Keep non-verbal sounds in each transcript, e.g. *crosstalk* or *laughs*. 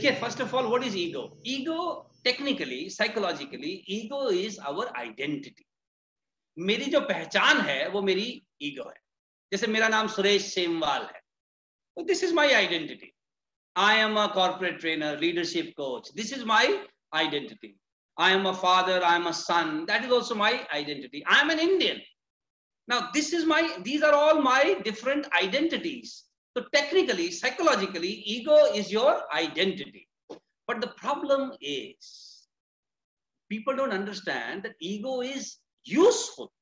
देखिए first of all what is ego ego technically psychologically ego is our identity मेरी जो पहचान है वो मेरी ईगो है। जैसे मेरा नाम सुरेश सेमवाल है। This is my identity I am a corporate trainer leadership coach this is my identity I am a father I am a son that is also my identity I am an Indian Now, this is my, these are all my different identities. So, technically, psychologically, ego is your identity. But the problem is, people don't understand that ego is useful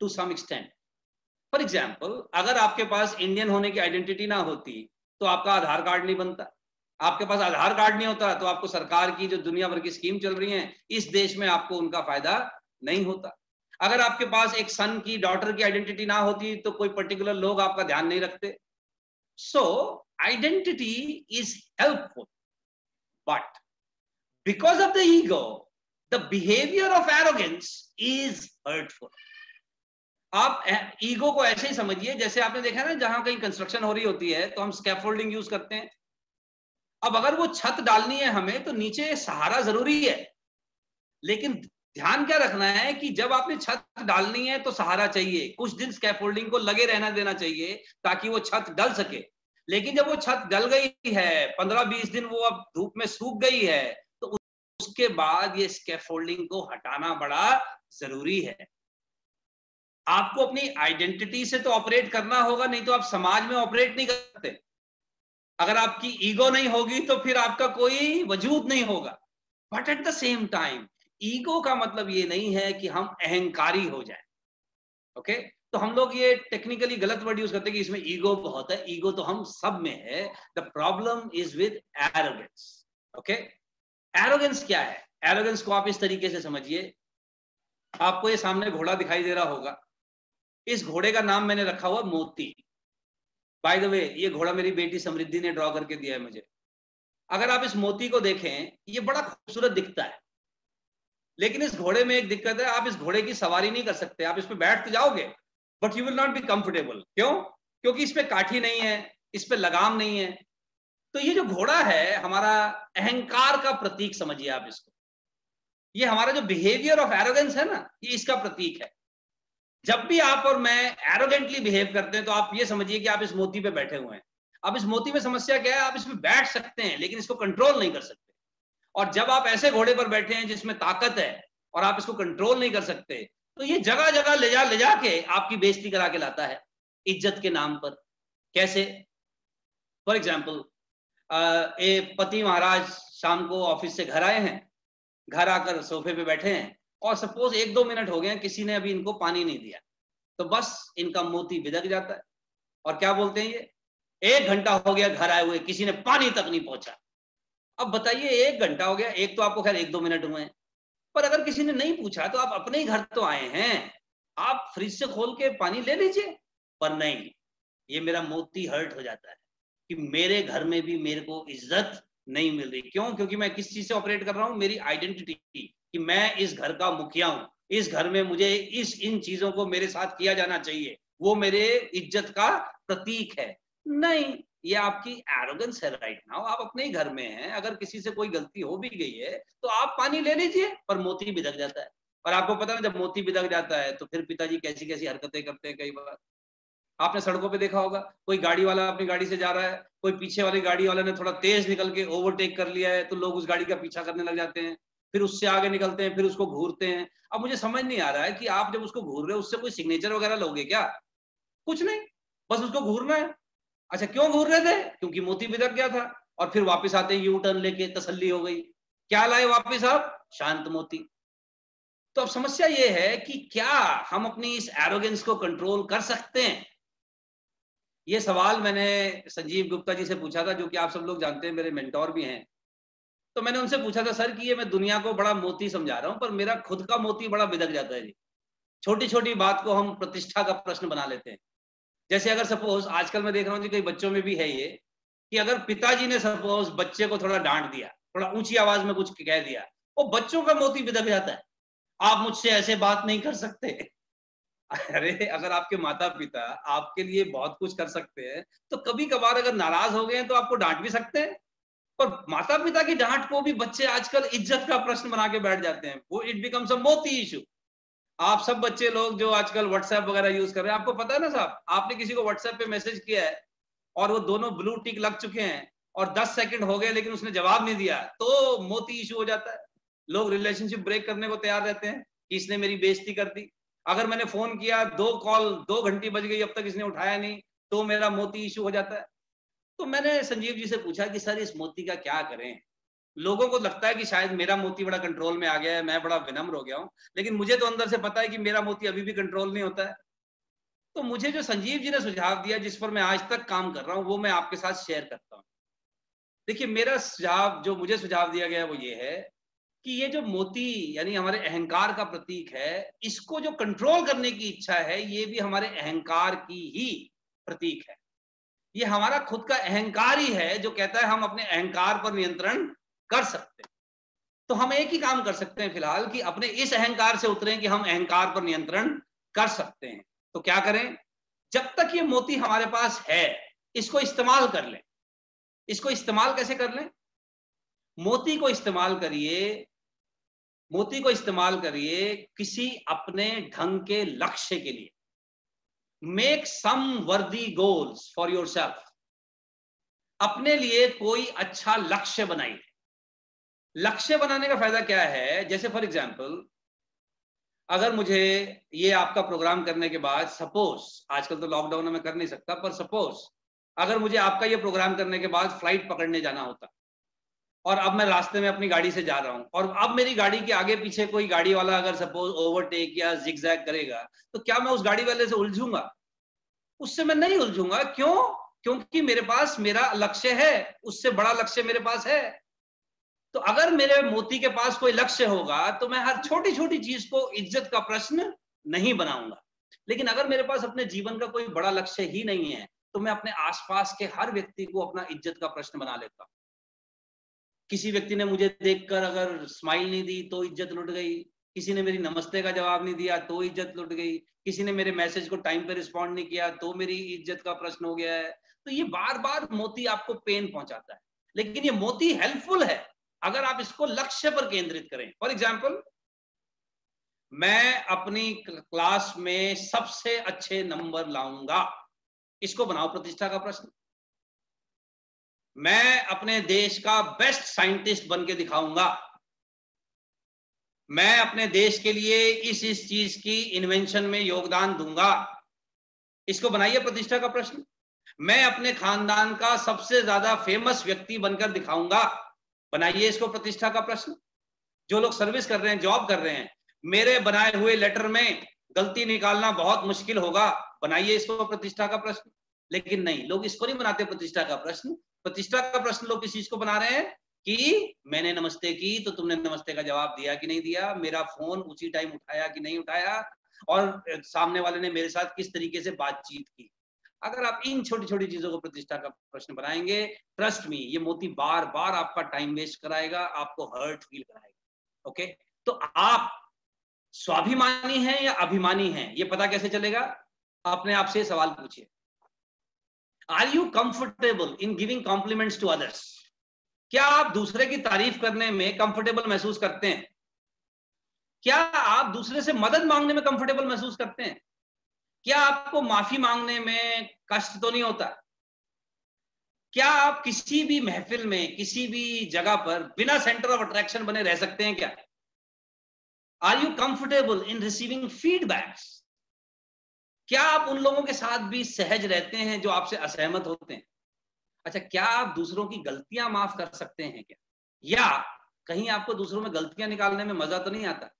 to some extent. For example अगर आपके पास Indian होने की identity ना होती तो आपका आधार card नहीं बनता आपके पास आधार कार्ड नहीं होता तो आपको सरकार की जो दुनिया भर की स्कीम चल रही है इस देश में आपको उनका फ़ायदा नहीं होता अगर आपके पास एक सन की डॉटर की आइडेंटिटी ना होती तो कोई पर्टिकुलर लोग आपका ध्यान नहीं रखते so identity is helpful but because of the ego the behaviour of arrogance is hurtful आप ईगो को ऐसे ही समझिए, जैसे आपने देखा ना, जहाँ कहीं कंस्ट्रक्शन हो रही होती है तो हम स्कैफोल्डिंग यूज़ करते हैं। अब अगर वो छत डालनी है हमें तो नीचे सहारा ज़रूरी है। लेकिन ध्यान क्या रखना है कि जब आपने छत डालनी है तो सहारा चाहिए। कुछ दिन स्कैफोल्डिंग को लगे रहना देना चाहिए, ताकि वो छत डल सके। लेकिन जब वो छत गल गई है, पंद्रह बीस दिन वो अब धूप में सूख गई है तो उसके बाद ये स्कैफोल्डिंग को हटाना बड़ा ज़रूरी है। आपको अपनी आइडेंटिटी से तो ऑपरेट करना होगा, नहीं तो आप समाज में ऑपरेट नहीं करते। अगर आपकी ईगो नहीं होगी तो फिर आपका कोई वजूद नहीं होगा। But at the same time ego का मतलब ये नहीं है कि हम अहंकारी हो जाए। Okay okay? तो हम लोग ये टेक्निकली गलत वर्ड यूज़ करते हैं कि इसमें ईगो बहुत है। ईगो तो हम सब में है। The problem is with arrogance okay arrogance क्या है? एरोगेंस को आप इस तरीके से समझिए। आपको ये सामने घोड़ा दिखाई दे रहा होगा। इस घोड़े का नाम मैंने रखा हुआ मोती। बाय द वे ये घोड़ा मेरी बेटी समृद्धि ने ड्रॉ करके दिया है मुझे। अगर आप इस मोती को देखें, ये बड़ा खूबसूरत दिखता है। लेकिन इस घोड़े में एक दिक्कत है, आप इस घोड़े की सवारी नहीं कर सकते। आप इस पर बैठ तो जाओगे but you will not be comfortable क्यों? क्योंकि इस पे काठी नहीं है, इस पे लगाम नहीं है। तो ये जो घोड़ा है, हमारा अहंकार का प्रतीक समझिए आप इसको। ये हमारा जो बिहेवियर ऑफ़ एरोगेंस है ना, ये इसका प्रतीक है। जब भी आप और मैं एरोगेंटली बिहेव करते हैं तो आप ये समझिए कि आप इस मोती पे बैठे हुए हैं। अब इस मोती में समस्या क्या है? आप इसमें बैठ सकते हैं, लेकिन इसको कंट्रोल नहीं कर सकते। और जब आप ऐसे घोड़े पर बैठे हैं जिसमें ताकत है, और आप इसको कंट्रोल नहीं कर सकते तो ये जगह जगह ले जा, ले जाके आपकी बेइज्जती करा के लाता है इज़्ज़त के नाम पर। कैसे? फॉर एग्ज़ाम्पल ए पति महाराज शाम को ऑफ़िस से घर आए हैं, घर आकर सोफे पे बैठे हैं और सपोज़ एक दो मिनट हो गए किसी ने अभी इनको पानी नहीं दिया। तो बस इनका मोती बिदक जाता है। और क्या बोलते हैं ये? एक घंटा हो गया घर आए हुए, किसी ने पानी तक नहीं पहुँचा। अब बताइए, एक घंटा हो गया, एक तो आपको खैर एक दो मिनट हुए पर अगर किसी ने नहीं पूछा तो आप अपने ही घर तो आए हैं। आप फ्रिज से खोल के पानी ले लीजिए। पर नहीं, ये मेरा मोती हर्ट हो जाता है कि मेरे घर में भी मेरे को इज़्ज़त नहीं मिल रही। क्यों? क्योंकि मैं किस चीज़ से ऑपरेट कर रहा हूँ? मेरी आइडेंटिटी कि मैं इस घर का मुखिया हूँ। इस घर में मुझे इस, इन चीज़ों को मेरे साथ किया जाना चाहिए। वो मेरे इज़्ज़त का प्रतीक है। नहीं ये आपकी एरोगेंस है राइट नाउ आप अपने ही घर में हैं। अगर किसी से कोई गलती हो भी गई है तो आप पानी ले लीजिए, पर मोती बिदक जाता है। और आपको पता ना, जब मोती बिदक जाता है तो फिर पिताजी कैसी कैसी हरकतें करते हैं कई बार। आपने सड़कों पे देखा होगा, कोई गाड़ी वाला अपनी गाड़ी से जा रहा है, कोई पीछे वाली गाड़ी वाले ने थोड़ा तेज निकल के ओवरटेक कर लिया है तो लोग उस गाड़ी का पीछा करने लग जाते हैं। फिर उससे आगे निकलते हैं, फिर उसको घूरते हैं। अब मुझे समझ नहीं आ रहा है कि आप जब उसको घूर रहे हो, उससे कोई सिग्नेचर वगैरह लोगे क्या? कुछ नहीं। बस उसको घूरना है। अच्छा क्यों घूर रहे थे? क्योंकि मोती बिदक गया था और फिर वापस आते यू टर्न लेके तसल्ली हो गई। क्या लाए वापिस आप? शांत मोती। तो अब समस्या ये है कि क्या हम अपनी इस एरोगेंस को कंट्रोल कर सकते हैं? ये सवाल मैंने संजीव गुप्ता जी से पूछा था, जो कि आप सब लोग जानते हैं, मेरे मेंटोर भी हैं। तो मैंने उनसे पूछा था, सर, कि ये मैं दुनिया को बड़ा मोती समझा रहा हूँ, पर मेरा खुद का मोती बड़ा बिदक जाता है जी। छोटी छोटी बात को हम प्रतिष्ठा का प्रश्न बना लेते हैं। जैसे अगर सपोज़ आजकल मैं देख रहा हूँ जी कई बच्चों में भी है ये, कि अगर पिताजी ने सपोज़ बच्चे को थोड़ा डांट दिया, थोड़ा ऊँची आवाज़ में कुछ कह दिया, वो बच्चों का मोती बिदक जाता है। आप मुझसे ऐसे बात नहीं कर सकते। *laughs* अरे, अगर आपके माता पिता आपके लिए बहुत कुछ कर सकते हैं तो कभी कभार अगर नाराज़ हो गए तो आपको डांट भी सकते हैं। पर माता पिता की डांट को भी बच्चे आजकल इज़्ज़त का प्रश्न बना के बैठ जाते हैं। वो इट बिकम्स अ मोती इशू आप सब बच्चे लोग जो आजकल व्हाट्सएप वगैरह यूज़ कर रहे हैं, आपको पता है ना साहब, आपने किसी को व्हाट्सएप पे मैसेज किया है और वो दोनों ब्लू टिक लग चुके हैं और 10 सेकंड हो गए लेकिन उसने जवाब नहीं दिया तो मोती इशू हो जाता है। लोग रिलेशनशिप ब्रेक करने को तैयार रहते हैं कि इसने मेरी बेइज्जती कर दी। अगर मैंने फ़ोन किया, दो कॉल दो घंटी बज गई, अब तक इसने उठाया नहीं तो मेरा मोती इशू हो जाता है। तो मैंने संजीव जी से पूछा कि, सर, इस मोती का क्या करें? लोगों को लगता है कि शायद मेरा मोती बड़ा कंट्रोल में आ गया है, मैं बड़ा विनम्र हो गया हूँ, लेकिन मुझे तो अंदर से पता है कि मेरा मोती अभी भी कंट्रोल नहीं होता है। तो मुझे जो संजीव जी ने सुझाव दिया, जिस पर मैं आज तक काम कर रहा हूँ, वो मैं आपके साथ शेयर करता हूँ। देखिए, मेरा सुझाव, जो मुझे सुझाव दिया गया वो ये है कि ये जो मोती, यानी हमारे अहंकार का प्रतीक है, इसको जो कंट्रोल करने की इच्छा है, ये भी हमारे अहंकार की ही प्रतीक है। ये हमारा खुद का अहंकार ही है, जो कहता है हम अपने अहंकार पर नियंत्रण कर सकते हैं। तो हम एक ही काम कर सकते हैं फ़िलहाल कि अपने इस अहंकार से उतरें कि हम अहंकार पर नियंत्रण कर सकते हैं। तो क्या करें? जब तक ये मोती हमारे पास है, इसको इस्तेमाल कर लें। इसको इस्तेमाल कैसे कर लें? मोती को इस्तेमाल करिए, मोती को इस्तेमाल करिए किसी अपने ढंग के लक्ष्य के लिए। मेक सम वर्दी गोल्स फॉर योर सेल्फ अपने लिए कोई अच्छा लक्ष्य बनाइए। लक्ष्य बनाने का फ़ायदा क्या है? जैसे फॉर एग्ज़ाम्पल अगर मुझे ये आपका प्रोग्राम करने के बाद सपोज़ आजकल तो लॉकडाउन में कर नहीं सकता, पर सपोज़ अगर मुझे आपका ये प्रोग्राम करने के बाद फ़्लाइट पकड़ने जाना होता और अब मैं रास्ते में अपनी गाड़ी से जा रहा हूँ और अब मेरी गाड़ी के आगे पीछे कोई गाड़ी वाला अगर सपोज़ ओवरटेक या जिग करेगा तो क्या मैं उस गाड़ी वाले से उलझूँगा? उससे मैं नहीं उलझूँगा। क्यों? क्योंकि मेरे पास मेरा लक्ष्य है, उससे बड़ा लक्ष्य मेरे पास है। तो अगर मेरे मोती के पास कोई लक्ष्य होगा तो मैं हर छोटी छोटी चीज़ को इज़्ज़त का प्रश्न नहीं बनाऊँगा। लेकिन अगर मेरे पास अपने जीवन का कोई बड़ा लक्ष्य ही नहीं है तो मैं अपने आसपास के हर व्यक्ति को अपना इज़्ज़त का प्रश्न बना लेता किसी व्यक्ति ने मुझे देखकर अगर स्माइल नहीं दी तो इज़्ज़त लुट गई। किसी ने मेरी नमस्ते का जवाब नहीं दिया तो इज़्ज़त लुट गई। किसी ने मेरे मैसेज को टाइम पे रिस्पॉन्ड नहीं किया तो मेरी इज़्ज़त का प्रश्न हो गया है। तो ये बार बार मोती आपको पेन पहुंचाता है। लेकिन ये मोती हेल्पफुल है। अगर आप इसको लक्ष्य पर केंद्रित करें। फॉर एग्ज़ाम्पल मैं अपनी क्लास में सबसे अच्छे नंबर लाऊँगा। इसको बनाओ प्रतिष्ठा का प्रश्न। मैं अपने देश का बेस्ट साइंटिस्ट बन के दिखाऊँगा। मैं अपने देश के लिए इस इस चीज़ की इन्वेंशन में योगदान दूँगा। इसको बनाइए प्रतिष्ठा का प्रश्न। मैं अपने खानदान का सबसे ज़्यादा फ़ेमस व्यक्ति बनकर दिखाऊँगा। बनाइए इसको प्रतिष्ठा का प्रश्न। जो लोग सर्विस कर रहे हैं, जॉब कर रहे हैं, मेरे बनाए हुए लेटर में गलती निकालना बहुत मुश्किल होगा। बनाइए इसको प्रतिष्ठा का प्रश्न। लेकिन नहीं, लोग इसको नहीं बनाते प्रतिष्ठा का प्रश्न। प्रतिष्ठा का प्रश्न लोग किस चीज़ को बना रहे हैं? कि मैंने नमस्ते की तो तुमने नमस्ते का जवाब दिया कि नहीं दिया, मेरा फ़ोन उसी टाइम उठाया कि नहीं उठाया, और सामने वाले ने मेरे साथ किस तरीके से बातचीत की। अगर आप इन छोटी छोटी चीज़ों को प्रतिष्ठा का प्रश्न बनाएँगे ट्रस्ट मी ये मोती बार बार आपका टाइम वेस्ट कराएगा, आपको हर्ट फील कराएगा ओके तो आप स्वाभिमानी हैं या अभिमानी हैं? ये पता कैसे चलेगा? अपने आप से सवाल पूछिए। Are you comfortable in giving compliments to others क्या आप दूसरे की तारीफ़ करने में कंफर्टेबल महसूस करते हैं? क्या आप दूसरे से मदद मांगने में कंफर्टेबल महसूस करते हैं? क्या आपको माफ़ी मांगने में कष्ट तो नहीं होता? क्या आप किसी भी महफिल में, किसी भी जगह पर बिना सेंटर ऑफ़ अट्रैक्शन बने रह सकते हैं क्या? Are you comfortable in receiving feedbacks क्या आप उन लोगों के साथ भी सहज रहते हैं जो आपसे असहमत होते हैं? अच्छा क्या आप दूसरों की गलतियाँ माफ़ कर सकते हैं क्या? या कहीं आपको दूसरों में गलतियाँ निकालने में मज़ा तो नहीं आता?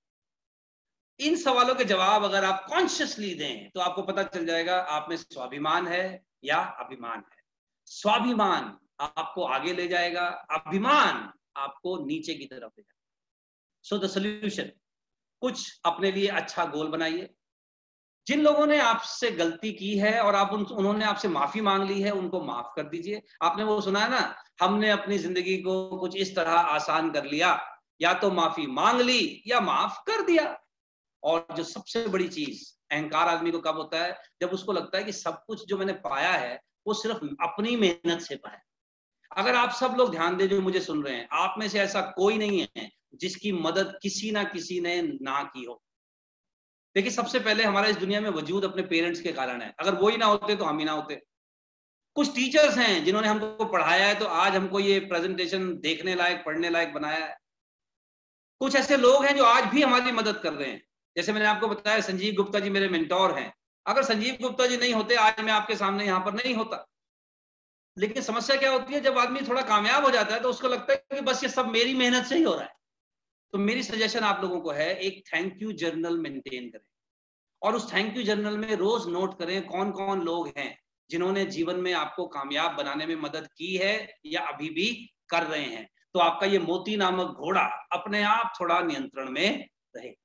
इन सवालों के जवाब अगर आप कॉन्शियसली दें तो आपको पता चल जाएगा आप में स्वाभिमान है या अभिमान है। स्वाभिमान आपको आगे ले जाएगा, अभिमान आपको नीचे की तरफ़ ले जाएगा। सो द सोल्यूशन कुछ अपने लिए अच्छा गोल बनाइए। जिन लोगों ने आपसे गलती की है और आप उन, उन्होंने आपसे माफ़ी मांग ली है, उनको माफ़ कर दीजिए। आपने वो सुना है ना, हमने अपनी ज़िंदगी को कुछ इस तरह आसान कर लिया, या तो माफ़ी मांग ली या माफ़ कर दिया। और जो सबसे बड़ी चीज़, अहंकार आदमी को कब होता है? जब उसको लगता है कि सब कुछ जो मैंने पाया है, वो सिर्फ़ अपनी मेहनत से पाया अगर आप सब लोग ध्यान दें जो मुझे सुन रहे हैं, आप में से ऐसा कोई नहीं है जिसकी मदद किसी ना किसी ने ना की हो। देखिए, सबसे पहले हमारा इस दुनिया में वजूद अपने पेरेंट्स के कारण है। अगर वो ही ना होते तो हम ही ना होते। कुछ टीचर्स हैं जिन्होंने हमको पढ़ाया है तो आज हमको ये प्रेजेंटेशन देखने लायक, पढ़ने लायक बनाया है। कुछ ऐसे लोग हैं जो आज भी हमारी मदद कर रहे हैं। जैसे मैंने आपको बताया, संजीव गुप्ता जी मेरे मेंटोर हैं। अगर संजीव गुप्ता जी नहीं होते, आज मैं आपके सामने यहाँ पर नहीं होता। लेकिन समस्या क्या होती है, जब आदमी थोड़ा कामयाब हो जाता है तो उसको लगता है कि बस ये सब मेरी मेहनत से ही हो रहा है। तो मेरी सजेशन आप लोगों को है, एक थैंक यू जर्नल मेंटेन करें। और उस थैंक यू जर्नल में रोज नोट करें कौन कौन लोग हैं, जिन्होंने जीवन में आपको कामयाब बनाने में मदद की है या अभी भी कर रहे हैं। तो आपका ये मोती नामक घोड़ा अपने आप थोड़ा नियंत्रण में रहे।